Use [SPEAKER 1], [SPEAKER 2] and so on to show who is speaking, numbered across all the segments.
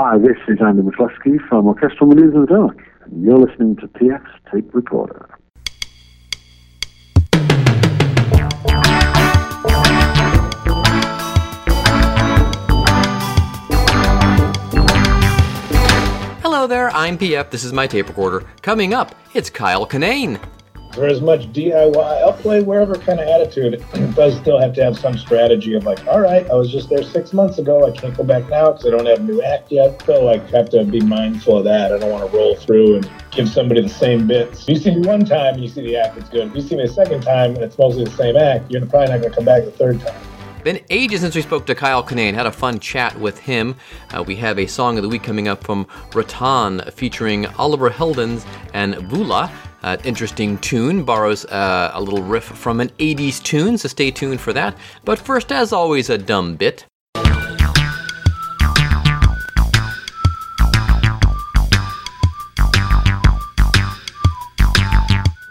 [SPEAKER 1] Hi, this is Andy McCluskey from Orchestral Maneuvers in the Dark, and you're listening to TX Tape Recorder.
[SPEAKER 2] Hello there, I'm PF. This is my tape recorder. Coming up, it's Kyle Kinane.
[SPEAKER 3] For as much DIY, I'll play wherever kind of attitude, it does still have to have some strategy of like, all right, I was just there six months ago. I can't go back now because I don't have a new act yet. So like, have to be mindful of that. I don't want to roll through and give somebody the same bits. You see me one time and you see the act, it's good. You see me a second time and it's mostly the same act, you're probably not going to come back the third time.
[SPEAKER 2] Been ages since we spoke to Kyle Kinane. Had a fun chat with him. Uh, we have a song of the week coming up from Riton featuring Oliver Heldens and Vula. Uh, interesting tune, borrows uh, a little riff from an 80s tune, so stay tuned for that. But first, as always, a dumb bit.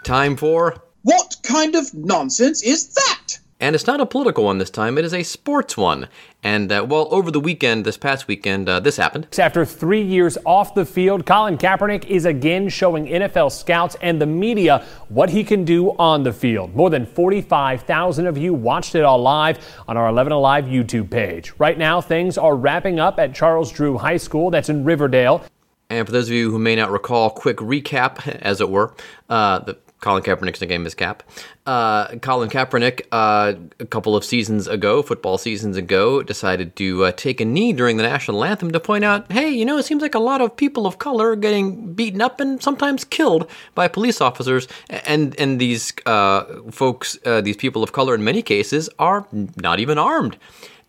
[SPEAKER 2] Time for.
[SPEAKER 4] What kind of nonsense is that?
[SPEAKER 2] And it's not a political one this time, it is a sports one. And, uh, well, over the weekend, this past weekend, uh, this happened.
[SPEAKER 5] After three years off the field, Colin Kaepernick is again showing NFL scouts and the media what he can do on the field. More than 45,000 of you watched it all live on our 11 Alive YouTube page. Right now, things are wrapping up at Charles Drew High School, that's in Riverdale.
[SPEAKER 2] And for those of you who may not recall, quick recap, as it were, uh, the Colin Kaepernick's nickname is Cap. Uh, Colin Kaepernick, uh, a couple of seasons ago, football seasons ago, decided to uh, take a knee during the national anthem to point out, hey, you know, it seems like a lot of people of color are getting beaten up and sometimes killed by police officers, and and these uh, folks, uh, these people of color, in many cases, are not even armed.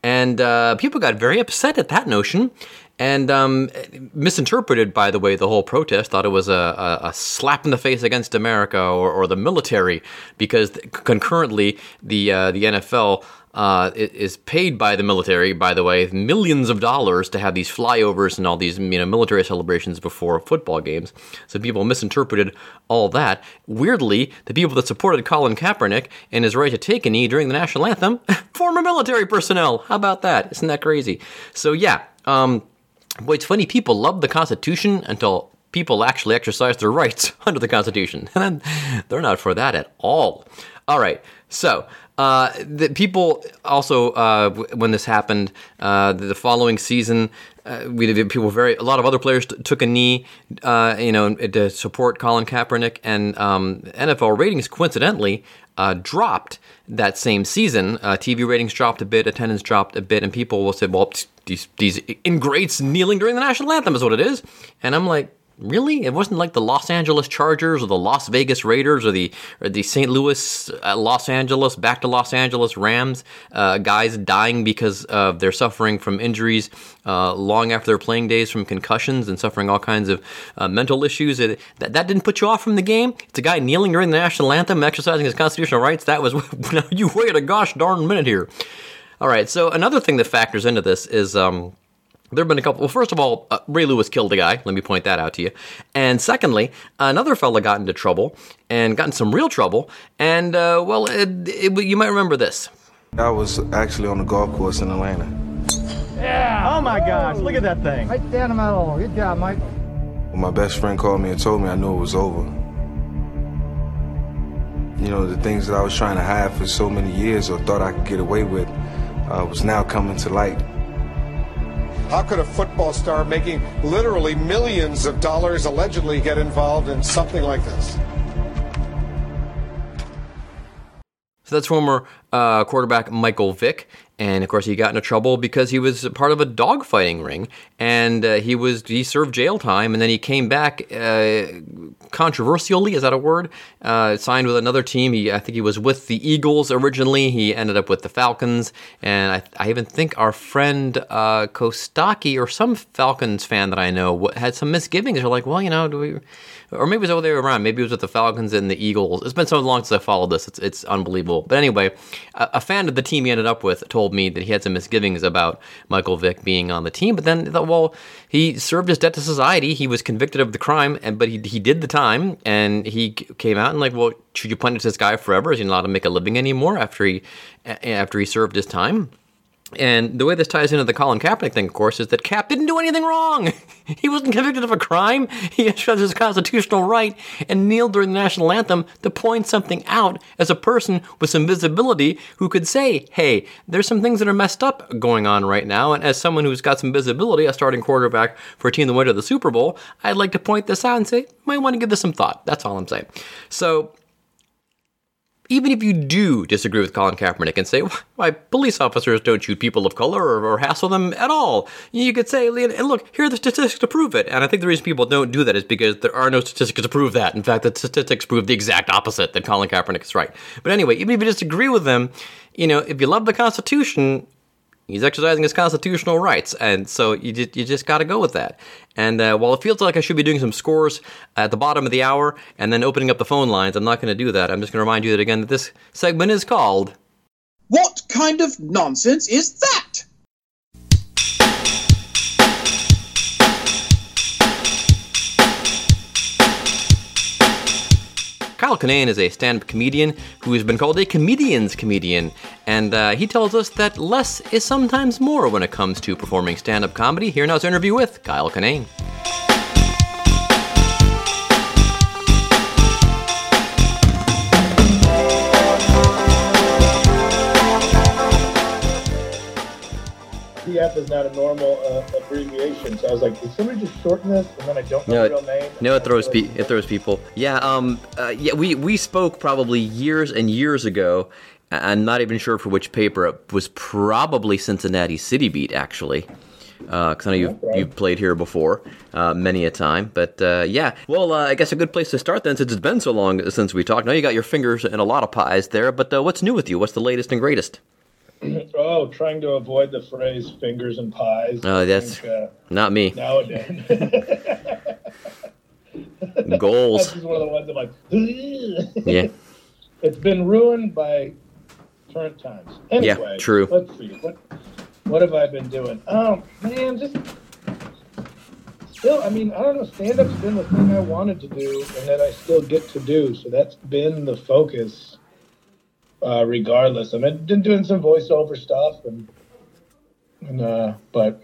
[SPEAKER 2] And uh, people got very upset at that notion and um, misinterpreted, by the way, the whole protest. Thought it was a, a, a slap in the face against America or, or the military, because concurrently the uh, the NFL uh, is paid by the military, by the way, millions of dollars to have these flyovers and all these you know military celebrations before football games. So people misinterpreted all that. Weirdly, the people that supported Colin Kaepernick and his right to take a knee during the national anthem, former military personnel. How about that? Isn't that crazy? So yeah. Um, Boy, it's funny. People love the Constitution until people actually exercise their rights under the Constitution, and they're not for that at all. All right, so uh, the people also uh, when this happened uh, the following season, uh, we people very a lot of other players t- took a knee, uh, you know, to support Colin Kaepernick, and um, NFL ratings coincidentally uh, dropped that same season. TV ratings dropped a bit, attendance dropped a bit, and people will say, "Well, these these ingrates kneeling during the national anthem is what it is," and I'm like, Really? It wasn't like the Los Angeles Chargers or the Las Vegas Raiders or the or the St. Louis, uh, Los Angeles, back to Los Angeles Rams uh, guys dying because uh, they're suffering from injuries uh, long after their playing days from concussions and suffering all kinds of uh, mental issues. It, that, that didn't put you off from the game? It's a guy kneeling during the national anthem, exercising his constitutional rights. That was, you wait a gosh darn minute here. All right, so another thing that factors into this is. Um, there have been a couple. Well, first of all, uh, Ray Lewis killed a guy. Let me point that out to you. And secondly, another fella got into trouble and got in some real trouble. And uh, well, it, it, you might remember this.
[SPEAKER 6] I was actually on the golf course in Atlanta.
[SPEAKER 7] Yeah. Oh my gosh! Look at that thing.
[SPEAKER 8] Right down the middle. Good job, Mike.
[SPEAKER 6] When my best friend called me and told me, I knew it was over. You know, the things that I was trying to hide for so many years or thought I could get away with uh, was now coming to light.
[SPEAKER 9] How could a football star making literally millions of dollars allegedly get involved in something like this?
[SPEAKER 2] So that's former uh, quarterback Michael Vick. And of course, he got into trouble because he was part of a dogfighting ring, and uh, he was he served jail time, and then he came back uh, controversially. Is that a word? Uh, signed with another team. He I think he was with the Eagles originally. He ended up with the Falcons, and I, I even think our friend uh, Kostaki or some Falcons fan that I know had some misgivings. They're like, well, you know, do we? Or maybe it was over there around. Maybe it was with the Falcons and the Eagles. It's been so long since I followed this. It's, it's unbelievable. But anyway, a, a fan of the team he ended up with told me that he had some misgivings about Michael Vick being on the team. But then, thought, well, he served his debt to society. He was convicted of the crime, and but he, he did the time, and he came out and like, well, should you punish this guy forever? Is he not allowed to make a living anymore after he after he served his time? And the way this ties into the Colin Kaepernick thing, of course, is that Cap didn't do anything wrong. he wasn't convicted of a crime. He exercised his constitutional right and kneeled during the national anthem to point something out as a person with some visibility who could say, hey, there's some things that are messed up going on right now. And as someone who's got some visibility, a starting quarterback for a team that went to the Super Bowl, I'd like to point this out and say, might want to give this some thought. That's all I'm saying. So even if you do disagree with Colin Kaepernick and say, why police officers don't shoot people of color or, or, hassle them at all, you could say, and look, here are the statistics to prove it. And I think the reason people don't do that is because there are no statistics to prove that. In fact, the statistics prove the exact opposite, that Colin Kaepernick is right. But anyway, even if you disagree with them, you know, if you love the Constitution, He's exercising his constitutional rights, and so you just, you just got to go with that. And uh, while it feels like I should be doing some scores at the bottom of the hour and then opening up the phone lines, I'm not going to do that. I'm just going to remind you that again that this segment is called.
[SPEAKER 4] What kind of nonsense is that?
[SPEAKER 2] Kyle Kinane is a stand up comedian who has been called a comedian's comedian, and uh, he tells us that less is sometimes more when it comes to performing stand up comedy. Here now is our interview with Kyle Kinane.
[SPEAKER 3] Is not a normal uh, abbreviation. So I was like, did somebody just shorten this? And then I don't know
[SPEAKER 2] no,
[SPEAKER 3] the real name.
[SPEAKER 2] No, it throws pe- it throws people. Yeah, um, uh, yeah, we we spoke probably years and years ago. I'm not even sure for which paper. It was probably Cincinnati City Beat, actually. Because uh, I know you've, okay. you've played here before uh, many a time. But uh, yeah, well, uh, I guess a good place to start then, since it's been so long since we talked. Now you got your fingers in a lot of pies there, but uh, what's new with you? What's the latest and greatest?
[SPEAKER 3] Oh, trying to avoid the phrase "fingers and pies."
[SPEAKER 2] Oh, that's think, uh, not me.
[SPEAKER 3] Nowadays,
[SPEAKER 2] goals.
[SPEAKER 3] That's one of the ones I'm like,
[SPEAKER 2] yeah.
[SPEAKER 3] It's been ruined by current times. Anyway,
[SPEAKER 2] yeah, true.
[SPEAKER 3] Let's see. What, what have I been doing? Oh man, just still. I mean, I don't know. Stand up's been the thing I wanted to do, and that I still get to do. So that's been the focus uh, regardless. I mean, been doing some voiceover stuff, and and uh, but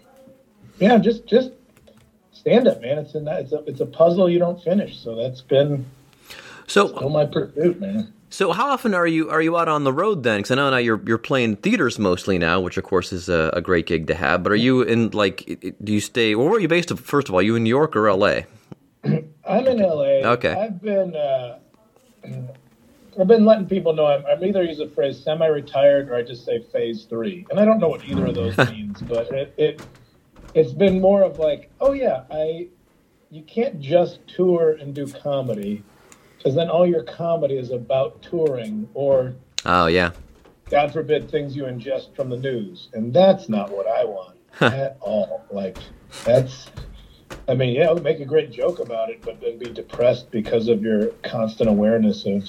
[SPEAKER 3] yeah, just just stand up, man. It's a it's a it's a puzzle you don't finish. So that's been
[SPEAKER 2] so
[SPEAKER 3] still my pursuit, man.
[SPEAKER 2] So how often are you are you out on the road then? Because I know now you're you're playing theaters mostly now, which of course is a, a, great gig to have. But are you in like do you stay? Where are you based? First of all, you in New York or L.A.?
[SPEAKER 3] I'm in L.A.
[SPEAKER 2] Okay.
[SPEAKER 3] I've been uh, I've been letting people know I'm, I'm either use the phrase semi-retired or I just say phase three, and I don't know what either of those means, but it, it it's been more of like, oh yeah, I you can't just tour and do comedy because then all your comedy is about touring or
[SPEAKER 2] oh yeah,
[SPEAKER 3] God forbid things you ingest from the news, and that's not what I want at all. Like that's. I mean, yeah, make a great joke about it, but then be depressed because of your constant awareness of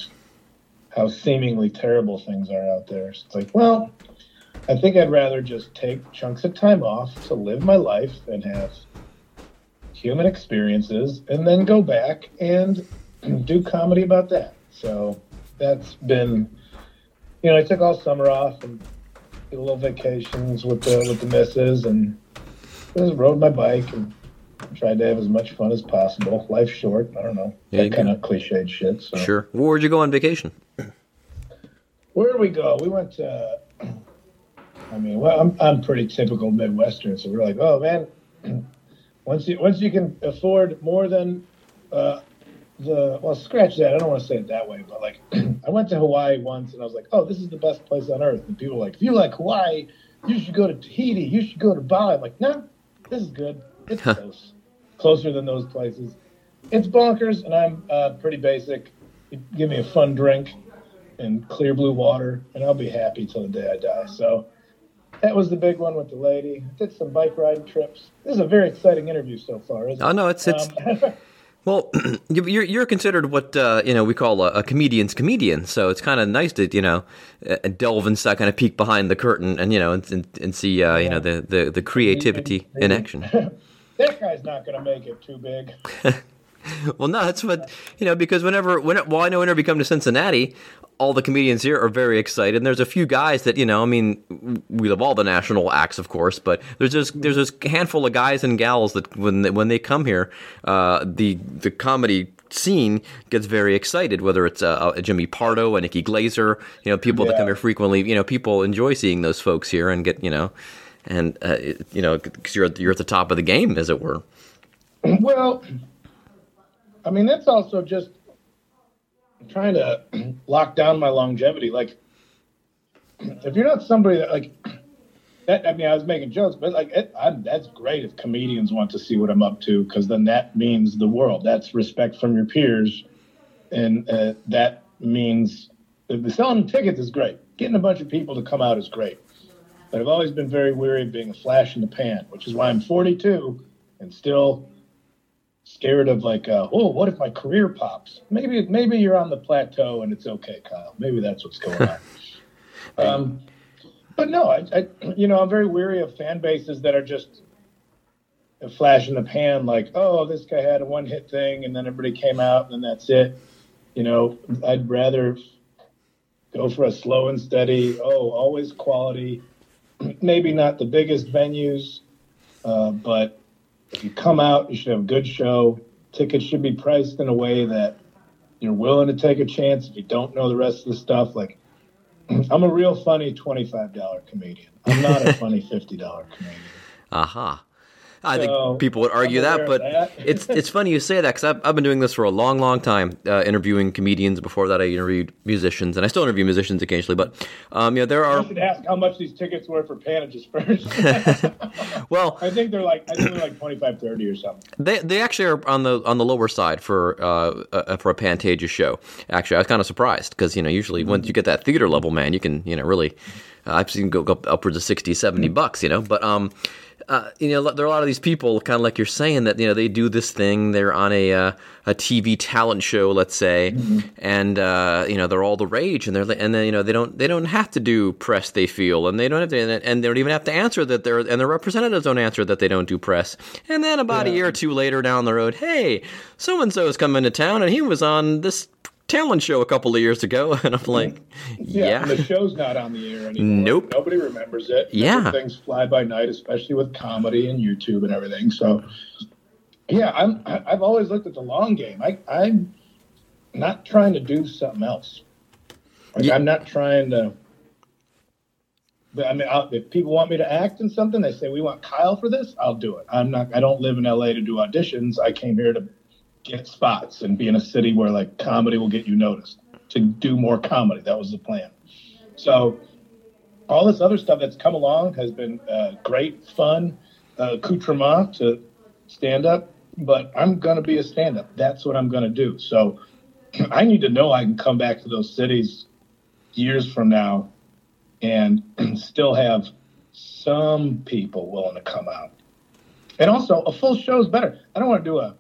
[SPEAKER 3] how seemingly terrible things are out there. So it's like, well, I think I'd rather just take chunks of time off to live my life and have human experiences and then go back and do comedy about that. So that's been, you know, I took all summer off and did a little vacations with the with the missus and just rode my bike and tried to have as much fun as possible. Life's short. I don't know. Yeah, that kind of cliched shit. So.
[SPEAKER 2] Sure. Where'd you go on vacation?
[SPEAKER 3] Where did we go? We went to. I mean, well, I'm I'm pretty typical Midwestern, so we're like, oh man, once you once you can afford more than uh, the well, scratch that. I don't want to say it that way, but like, I went to Hawaii once, and I was like, oh, this is the best place on earth. And people were like, if you like Hawaii, you should go to Tahiti. You should go to Bali. I'm like, no, this is good. It's close, closer than those places. It's bonkers, and I'm uh, pretty basic. Give me a fun drink and clear blue water, and I'll be happy till the day I die. So that was the big one with the lady. Did some bike riding trips. This is a very exciting interview so far, isn't
[SPEAKER 2] it? Oh no, it's it's. Um, well, you're you're considered what uh, you know we call a, a comedian's comedian, so it's kind of nice to you know uh, delve inside, kind of peek behind the curtain, and you know and, and, and see uh, you know the, the, the creativity in action.
[SPEAKER 3] that guy's not going to make it too big.
[SPEAKER 2] well, no, that's what you know. Because whenever, when, well, I know whenever you come to Cincinnati, all the comedians here are very excited. And there's a few guys that you know. I mean, we love all the national acts, of course, but there's just there's this handful of guys and gals that when they, when they come here, uh, the the comedy scene gets very excited. Whether it's uh, Jimmy Pardo, and Nikki Glazer, you know, people yeah. that come here frequently. You know, people enjoy seeing those folks here and get you know, and uh, you know, because you're you're at the top of the game, as it were.
[SPEAKER 3] Well, I mean, that's also just trying to lock down my longevity. Like, if you're not somebody that like that, I mean, I was making jokes, but like it, that's great if comedians want to see what I'm up to, because then that means the world. That's respect from your peers, and uh, that means selling tickets is great. Getting a bunch of people to come out is great. But I've always been very weary of being a flash in the pan, which is why I'm 42 and still scared of like, uh, oh, what if my career pops? Maybe maybe you're on the plateau and it's okay, Kyle. Maybe that's what's going on. um, but no, I, I, you know I'm very weary of fan bases that are just a flash in the pan, like, oh, this guy had a one hit thing and then everybody came out and that's it. You know, I'd rather go for a slow and steady. Oh, always quality. Maybe not the biggest venues, uh, but if you come out, you should have a good show. Tickets should be priced in a way that you're willing to take a chance if you don't know the rest of the stuff. Like, I'm a real funny $25 comedian. I'm not a funny $50 comedian.
[SPEAKER 2] Aha. Uh-huh. I so, think people would argue that, but that. it's it's funny you say that because I've, I've been doing this for a long, long time, uh, interviewing comedians. Before that, I interviewed musicians, and I still interview musicians occasionally. But um, you know, there are.
[SPEAKER 3] You should ask how much these tickets were for Pantages first.
[SPEAKER 2] well,
[SPEAKER 3] I think they're like I think they're like 25, 30 or something.
[SPEAKER 2] They they actually are on the on the lower side for uh, uh for a Pantages show. Actually, I was kind of surprised because you know usually mm-hmm. once you get that theater level, man, you can you know really. Uh, I've seen go, go upwards of 60, 70 mm-hmm. bucks, you know, but um, uh, you know, there are a lot of these people, kind of like you're saying, that you know they do this thing. They're on a uh, a TV talent show, let's say, mm-hmm. and uh, you know they're all the rage, and they're and then you know they don't they don't have to do press. They feel, and they don't have to, and they don't even have to answer that. They're and their representatives don't answer that they don't do press. And then about yeah. a year or two later down the road, hey, so and so is coming to town, and he was on this talent show a couple of years ago, and I'm like, yeah,
[SPEAKER 3] yeah. the show's not on the air anymore.
[SPEAKER 2] Nope,
[SPEAKER 3] nobody remembers it.
[SPEAKER 2] Yeah,
[SPEAKER 3] things fly by night, especially with comedy and YouTube and everything. So, yeah, I'm. I've always looked at the long game. I, I'm not trying to do something else. Like, yeah. I'm not trying to. But I mean, I'll, if people want me to act in something, they say we want Kyle for this. I'll do it. I'm not. I don't live in LA to do auditions. I came here to get spots and be in a city where like comedy will get you noticed to do more comedy. That was the plan. So all this other stuff that's come along has been uh, great fun uh, accoutrement to stand up, but I'm to be a stand up. That's what I'm to do. So I need to know I can come back to those cities years from now and still have some people willing to come out. And also, a full show is better. I don't want to do a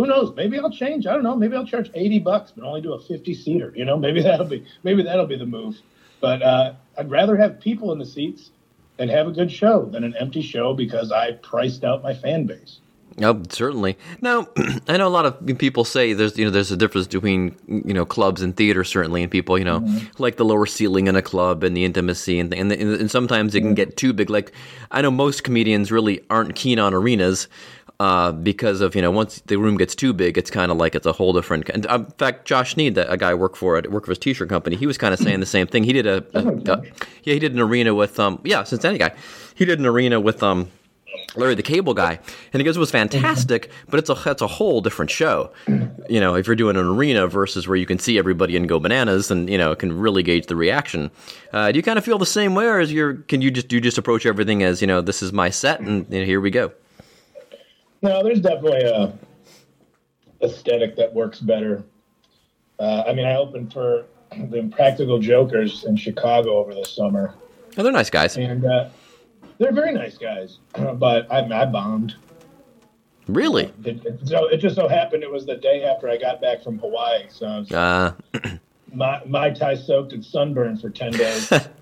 [SPEAKER 3] who knows? Maybe I'll change. I don't know. Maybe I'll charge 80 bucks, but only do a 50 seater. You know, maybe that'll be maybe that'll be the move. But uh, I'd rather have people in the seats and have a good show than an empty show because I priced out my fan base.
[SPEAKER 2] Oh, certainly. Now, I know a lot of people say there's you know there's a difference between you know clubs and theater certainly, and people you know mm-hmm. like the lower ceiling in a club and the intimacy, and and, and sometimes it can get too big. Like I know most comedians really aren't keen on arenas uh, because of you know once the room gets too big, it's kind of like it's a whole different. And uh, in fact, Josh Sneed, that a guy I work for at work for his t-shirt company, he was kind of saying the same thing. He did a, a, a, yeah, he did an arena with um yeah Cincinnati guy. He did an arena with um Larry the Cable Guy, and he goes, "It was fantastic, but it's a it's a whole different show. You know, if you're doing an arena versus where you can see everybody and go bananas, and you know, can really gauge the reaction. Uh, do you kind of feel the same way, or is your can you just do you just approach everything as you know, this is my set, and you know, here we go?
[SPEAKER 3] No, there's definitely a aesthetic that works better. Uh, I mean, I opened for the Impractical Jokers in Chicago over the summer.
[SPEAKER 2] Oh, they're nice guys.
[SPEAKER 3] And uh, they're very nice guys, but I, I bombed.
[SPEAKER 2] Really?
[SPEAKER 3] It, it, so it just so happened it was the day after I got back from Hawaii, so I was, uh. my my tie soaked and sunburned for ten days.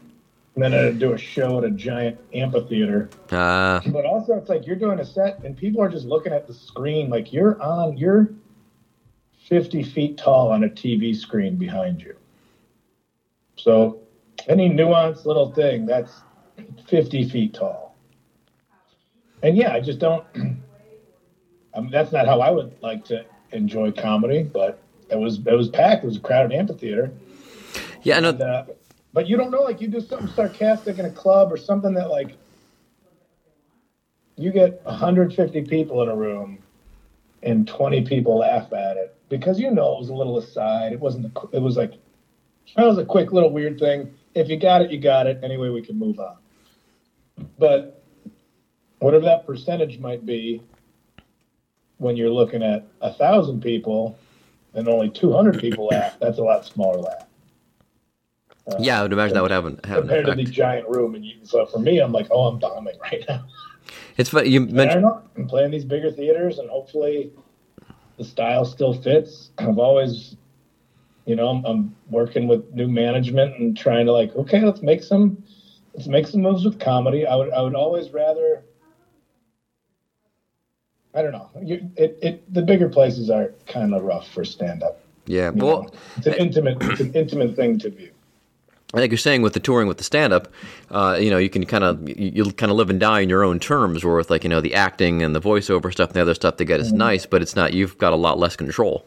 [SPEAKER 3] and then I'd do a show at a giant amphitheater.
[SPEAKER 2] Uh,
[SPEAKER 3] But also, it's like you're doing a set, and people are just looking at the screen. Like you're on, you're 50 feet tall on a TV screen behind you. So, any nuanced little thing that's 50 feet tall. And yeah, I just don't. I mean, that's not how I would like to enjoy comedy, but it was it was packed. It was a crowded amphitheater.
[SPEAKER 2] yeah, I know.
[SPEAKER 3] And, uh, but you don't know, like you do something sarcastic in a club or something that like you get 150 people in a room and 20 people laugh at it because you know it was a little aside. It wasn't. It was like that was a quick little weird thing. If you got it, you got it. Anyway, we can move on. But whatever that percentage might be, when you're looking at a thousand people and only 200 people laugh, that's a lot smaller laugh Uh,
[SPEAKER 2] yeah, I would imagine that would have an, have an
[SPEAKER 3] compared to the giant room. And you, so for me, I'm like, oh, I'm bombing right now.
[SPEAKER 2] It's funny you mentioned.
[SPEAKER 3] I'm playing these bigger theaters, and hopefully, the style still fits. I've always, you know, I'm, I'm working with new management and trying to like, okay, let's make some, let's make some moves with comedy. I would, I would always rather. I don't know. You, it, it, the bigger places are kind of rough for stand up.
[SPEAKER 2] Yeah, well,
[SPEAKER 3] It's an intimate, it's an intimate thing to view.
[SPEAKER 2] Like you're saying with the touring with the stand up, uh, you know, you can kind of you, you kind of live and die in your own terms. Where with like you know the acting and the voiceover stuff and the other stuff they get is nice, but it's not. You've got a lot less control.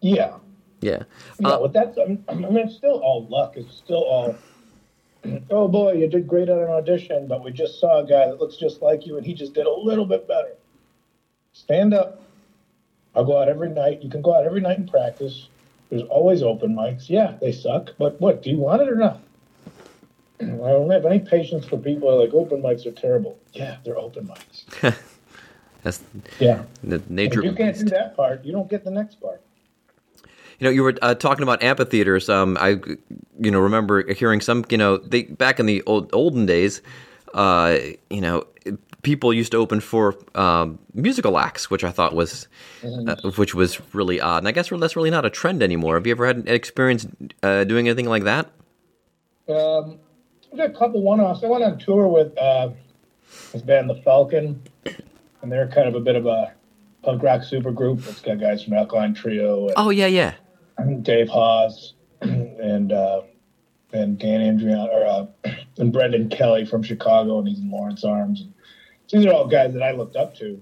[SPEAKER 3] Yeah.
[SPEAKER 2] Yeah.
[SPEAKER 3] Yeah,
[SPEAKER 2] Uh,
[SPEAKER 3] but that's I mean, I mean, it's still all luck. It's still all. Oh boy, you did great at an audition, but we just saw a guy that looks just like you, and he just did a little bit better. Stand up. I'll go out every night. You can go out every night and practice. There's always open mics. Yeah, they suck, but what? Do you want it or not? I don't have any patience for people who are like open mics are terrible. Yeah, they're open mics.
[SPEAKER 2] That's
[SPEAKER 3] Yeah,
[SPEAKER 2] the
[SPEAKER 3] if
[SPEAKER 2] nature
[SPEAKER 3] you
[SPEAKER 2] of
[SPEAKER 3] can't do that part, you don't get the next part.
[SPEAKER 2] You know, you were uh, talking about amphitheaters. Um, I, you know, remember hearing some. You know, they back in the old olden days. Uh, you know, people used to open for um, musical acts, which I thought was, uh, which was really odd. And I guess that's really not a trend anymore. Have you ever had an experience uh, doing anything like that?
[SPEAKER 3] Um, I got a couple one-offs. I went on tour with uh, this band, The Falcon, and they're kind of a bit of a punk rock supergroup. It's got guys from Alkaline Trio and
[SPEAKER 2] Oh yeah, yeah.
[SPEAKER 3] Dave Hause and uh, and Dan Andriano uh, and Brendan Kelly from Chicago, and he's in Lawrence Arms. And these are all guys that I looked up to,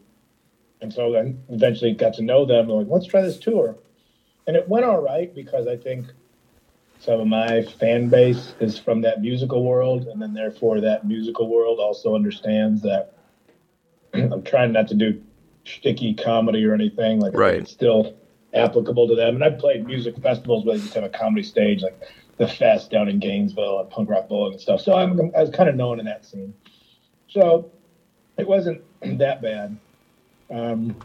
[SPEAKER 3] and so then eventually got to know them. I'm like, let's try this tour, and it went all right because I think some of my fan base is from that musical world, and then therefore that musical world also understands that I'm trying not to do sticky comedy or anything. Like
[SPEAKER 2] Right.
[SPEAKER 3] it's still applicable to them. And I've played music festivals where they just have a comedy stage, like the Fest down in Gainesville and Punk Rock Bowling and stuff. So I'm, I was kind of known in that scene. So it wasn't that bad. Um,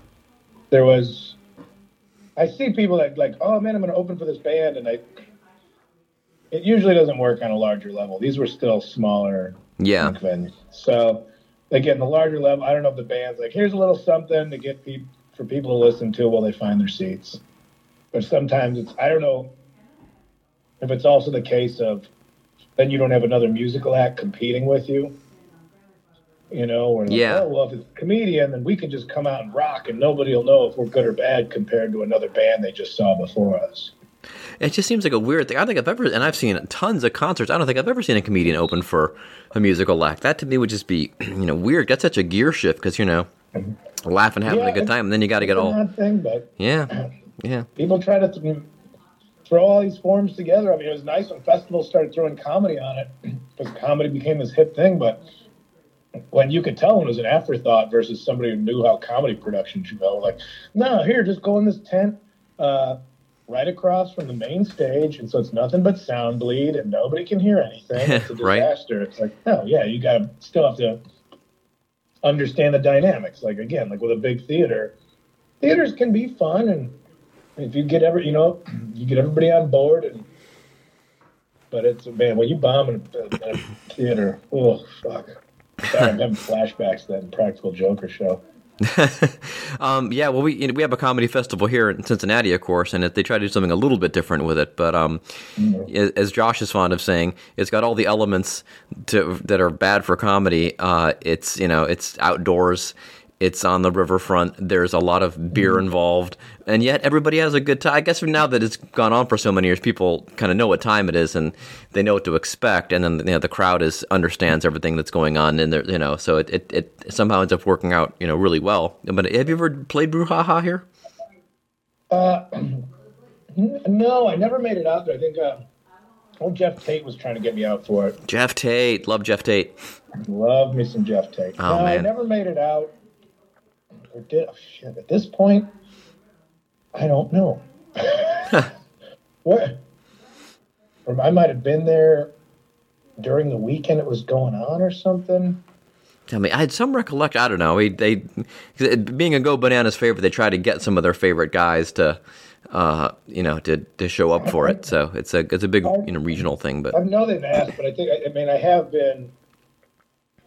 [SPEAKER 3] there was, I see people that like, oh man, I'm going to open for this band, and I. It usually doesn't work on a larger level. These were still smaller
[SPEAKER 2] Yeah.
[SPEAKER 3] venues. So again, the larger level, I don't know if the band's like, here's a little something to get people for people to listen to while they find their seats. But sometimes it's I don't know if it's also the case of then you don't have another musical act competing with you. You know, or like,
[SPEAKER 2] Yeah.
[SPEAKER 3] oh well if it's a comedian, then we can just come out and rock and nobody will know if we're good or bad compared to another band they just saw before us.
[SPEAKER 2] It just seems like a weird thing. I don't think I've ever, and I've seen tons of concerts. I don't think I've ever seen a comedian open for a musical act. That to me would just be, you know, weird. That's such a gear shift because you know, mm-hmm. laughing, having
[SPEAKER 3] Yeah,
[SPEAKER 2] a good time, and then you got to get all,
[SPEAKER 3] thing, but
[SPEAKER 2] yeah, yeah,
[SPEAKER 3] people try to th- throw all these forms together. I mean, it was nice when festivals started throwing comedy on it because comedy became this hip thing. But when you could tell when it was an afterthought versus somebody who knew how comedy production should go, like, no, here, just go in this tent uh, right across from the main stage, and so it's nothing but sound bleed, and nobody can hear anything. It's a
[SPEAKER 2] Right.
[SPEAKER 3] disaster. It's like, no, yeah, you got to still have to understand the dynamics. Like again, like with a big theater, theaters can be fun and if you get every you know you get everybody on board and but it's man when you bomb in a, in a theater oh fuck sorry i'm having flashbacks to that practical joker show
[SPEAKER 2] um, yeah, well, we you know, we have a comedy festival here in Cincinnati, of course, and it, they try to do something a little bit different with it. But um,
[SPEAKER 3] Mm-hmm.
[SPEAKER 2] as Josh is fond of saying, it's got all the elements to, that are bad for comedy. Uh, it's you know, it's outdoors. It's on the riverfront. There's a lot of beer
[SPEAKER 3] Mm-hmm.
[SPEAKER 2] involved, and yet everybody has a good time. I guess now that it's gone on for so many years, people kind of know what time it is and they know what to expect. And then you know, the crowd is understands everything that's going on, and they're- you know, so it, it, it somehow ends up working out, you know, really well. But have you ever played Brouhaha here?
[SPEAKER 3] Uh, no, I never made it out there. I think uh, old Jeff Tate was trying to get me out for it.
[SPEAKER 2] Jeff Tate, love Jeff Tate.
[SPEAKER 3] Love me some Jeff Tate.
[SPEAKER 2] Oh,
[SPEAKER 3] no, I
[SPEAKER 2] man.
[SPEAKER 3] never made it out. Did oh, shit? At this point, I don't know. what? Or I might have been there during the weekend it was going on or something.
[SPEAKER 2] I mean, I had some recollection. I don't know. We, they, being a Go Bananas favorite, they try to get some of their favorite guys to, uh, you know, to, to show up for it. So it's a it's a big you know regional thing. But
[SPEAKER 3] I know they've asked, but I think I mean I have been.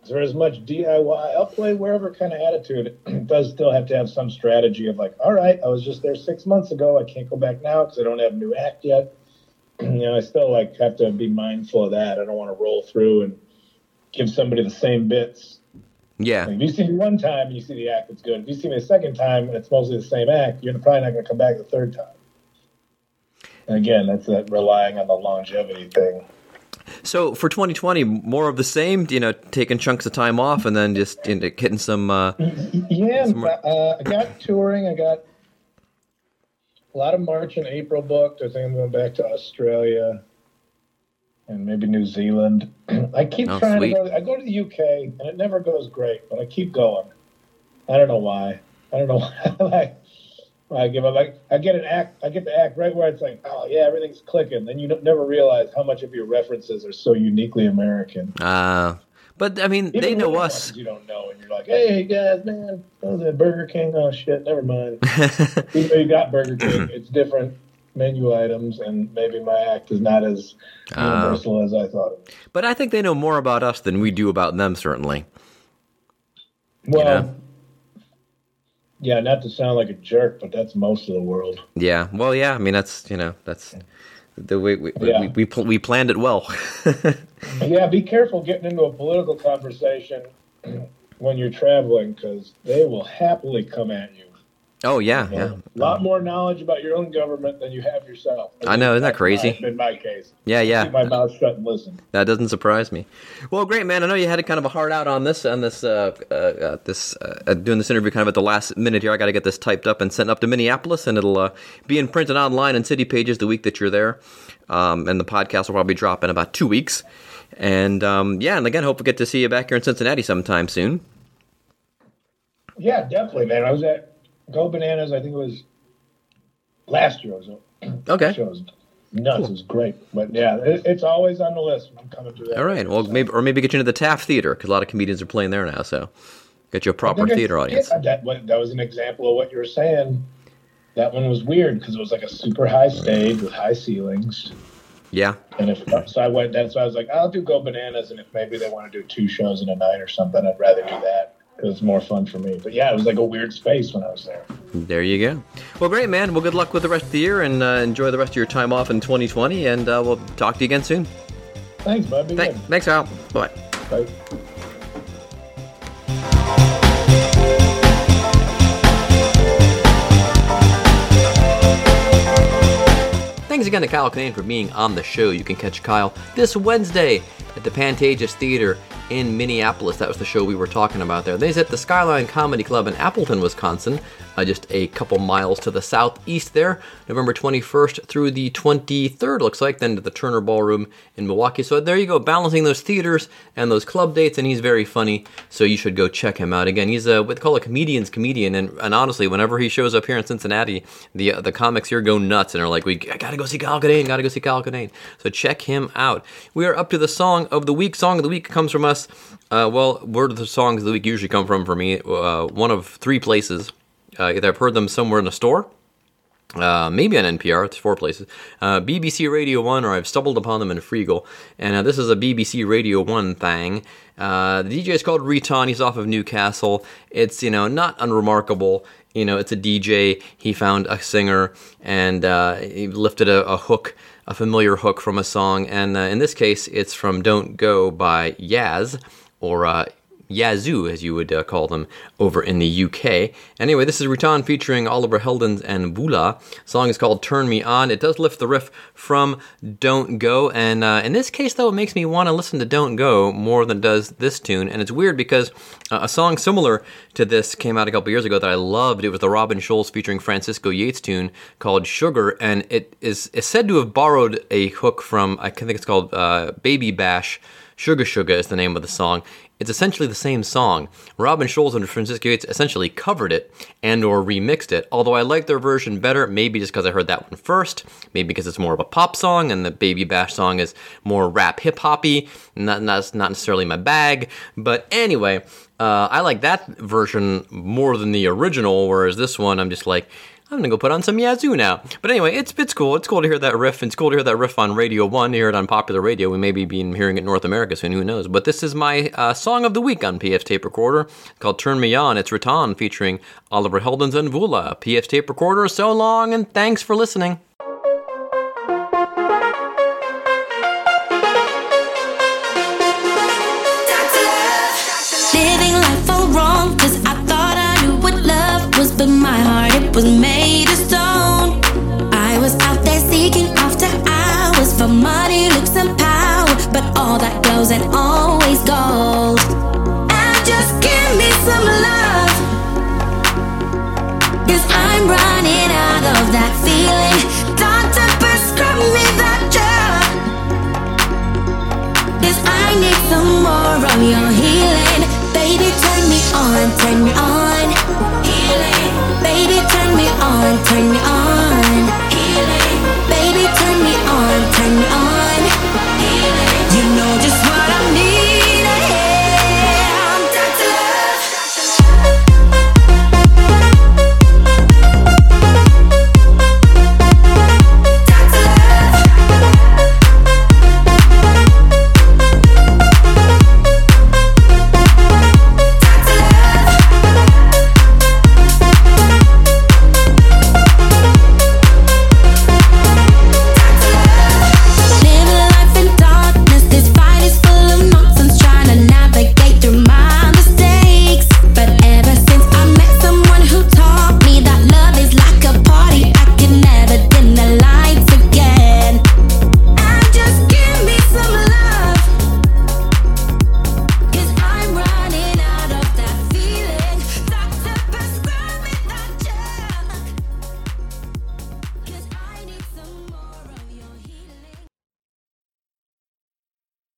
[SPEAKER 3] There as much DIY, I'll play wherever kind of attitude. It does still have to have some strategy of like, all right, I was just there six months ago. I can't go back now because I don't have a new act yet. you know, I still like have to be mindful of that. I don't want to roll through and give somebody the same bits.
[SPEAKER 2] yeah,
[SPEAKER 3] Like, if you see me one time and you see the act, it's good. If you see me a second time and it's mostly the same act, you're probably not going to come back the third time. And again, that's that relying on the longevity thing.
[SPEAKER 2] So for 2020, more of the same. You know, taking chunks of time off and then just you know, hitting some. Uh,
[SPEAKER 3] Yeah,
[SPEAKER 2] Some
[SPEAKER 3] uh, I got touring. I got a lot of March and April booked. I think I'm going back to Australia and maybe New Zealand. I keep
[SPEAKER 2] Oh,
[SPEAKER 3] trying
[SPEAKER 2] sweet.
[SPEAKER 3] to go. I go to the UK and it never goes great, but I keep going. I don't know why. I don't know why. like, I give up. Like I get an act. I get the act right where it's like, oh yeah, everything's clicking. Then you don't, never realize how much of your references are so uniquely American.
[SPEAKER 2] uh, but I mean, they know us.
[SPEAKER 3] You don't know, and you're like, "Hey guys, man, that was at Burger King." Oh shit, never mind. Even though you got Burger King, it's different menu items, and maybe my act is not as
[SPEAKER 2] Ah.
[SPEAKER 3] universal as I thought.
[SPEAKER 2] But I think they know more about us than we do about them. Certainly.
[SPEAKER 3] Well,
[SPEAKER 2] know?
[SPEAKER 3] Yeah, not to sound like a jerk, but that's most of the world.
[SPEAKER 2] Yeah. Well, yeah. I mean, that's you know, that's the way we we,
[SPEAKER 3] Yeah.
[SPEAKER 2] we, we, pl- we planned it well.
[SPEAKER 3] Yeah, be careful getting into a political conversation when you're traveling, because they will happily come at you.
[SPEAKER 2] Oh yeah,
[SPEAKER 3] You know?
[SPEAKER 2] yeah,
[SPEAKER 3] A lot more knowledge about your own government than you have yourself.
[SPEAKER 2] I know, isn't that crazy?
[SPEAKER 3] In my case.
[SPEAKER 2] yeah, yeah.
[SPEAKER 3] Keep my mouth shut and listen.
[SPEAKER 2] That doesn't surprise me. Well, great man. I know you had a kind of a hard out on this on this uh, uh, uh, this uh, uh, doing this interview kind of at the last minute here. I got to get this typed up and sent up to Minneapolis, and it'll uh, be in print and online in City Pages the week that you're there. Um, and the podcast will probably drop in about two weeks. And um, yeah, and again, hope we get to see you back here in Cincinnati sometime soon.
[SPEAKER 3] Yeah, definitely, man. I was at Go Bananas. I think it was last year. Was
[SPEAKER 2] Okay.
[SPEAKER 3] show was nuts. It was great. But yeah, it, it's always on the list I'm coming through that.
[SPEAKER 2] All right. Well, maybe or maybe get you into the Taft Theater because a lot of comedians are playing there now. So get you a proper theater audience.
[SPEAKER 3] yeah, that, that was an example of what you were saying. That one was weird because it was like a super high stage with high ceilings.
[SPEAKER 2] Yeah.
[SPEAKER 3] And if so, I went. That's why I was like, I'll do Go Bananas. And if maybe they want to do two shows in a night or something, I'd rather do that because was more fun for me. But yeah, it was like a weird space when I was there.
[SPEAKER 2] There you go. Well, great, man. Well, good luck with the rest of the year and uh, enjoy the rest of your time off in 2020. And uh, we'll talk to you again soon.
[SPEAKER 3] Thanks, bud. Be good.
[SPEAKER 2] thanks, Al. Bye.
[SPEAKER 3] Bye.
[SPEAKER 2] Thanks again to Kyle Kinane for being on the show. You can catch Kyle this Wednesday at the Pantages Theater in Minneapolis. That was the show we were talking about there. Then he's at the Skyline Comedy Club in Appleton, Wisconsin, uh, just a couple miles to the southeast there. November 21st through the 23rd, looks like, then to the Turner Ballroom in Milwaukee. So there you go, balancing those theaters and those club dates, and he's very funny, so you should go check him out. Again, he's a, what they call a comedian's comedian, and, and honestly, whenever he shows up here in Cincinnati, the uh, the comics here go nuts and are like, we I gotta go see Kyle Kinane, gotta go see Kyle Kinane. So check him out. We are up to the song of the week. Song of the week comes from us. Uh, well, where do the songs of the week usually come from for me? Uh, one of three places. Uh, either I've heard them somewhere in a store, Uh, maybe on NPR, it's four places. Uh, BBC Radio 1, or I've stumbled upon them in Freegal. And uh, this is a BBC Radio 1 thing. Uh, the DJ is called Riton. He's off of Newcastle. It's, you know, not unremarkable. You know, it's a DJ. He found a singer and uh, he lifted a, a, hook, a familiar hook from a song. And uh, in this case, it's from Don't Go by Yaz, or Yazoo, as you would uh, call them over in the UK. Anyway, this is Riton featuring Oliver Heldens and Vula. The song is called Turn Me On. It does lift the riff from Don't Go, and uh, in this case, though, it makes me want to listen to Don't Go more than does this tune. And it's weird because uh, a song similar to this came out a couple years ago that I loved. It was the Robin Schulz featuring Francesco Yates tune called Sugar, and it is, is said to have borrowed a hook from, I think it's called uh, Baby Bash. Sugar Sugar is the name of the song. It's essentially the same song. Robin Schulz and Francesco Yates essentially covered it and or remixed it, although I like their version better, maybe just because I heard that one first, maybe because it's more of a pop song and the Baby Bash song is more rap hip hoppy, not, not, not necessarily my bag. But anyway, uh, I like that version more than the original, whereas this one I'm just like, I'm gonna go put on some Yazoo now. But anyway, it's it's cool. It's cool to hear that riff. It's cool to hear that riff on Radio One. Hear it on popular radio. We may be being hearing it in North America soon. Who knows? But this is my uh, song of the week on PF Tape Recorder called "Turn Me On." It's Riton featuring Oliver Heldens and Vula. PF Tape Recorder. So long, and thanks for listening.
[SPEAKER 8] But my heart it was made. Of stone. I was out there seeking after hours for money, looks, and power, but all that goes and always gold. And just give me some love. Cause I'm running out of that feeling. Doctor, prescribe me that drug. Cause I need some more of your healing. Baby, turn me on, turn me on me on, turn me on.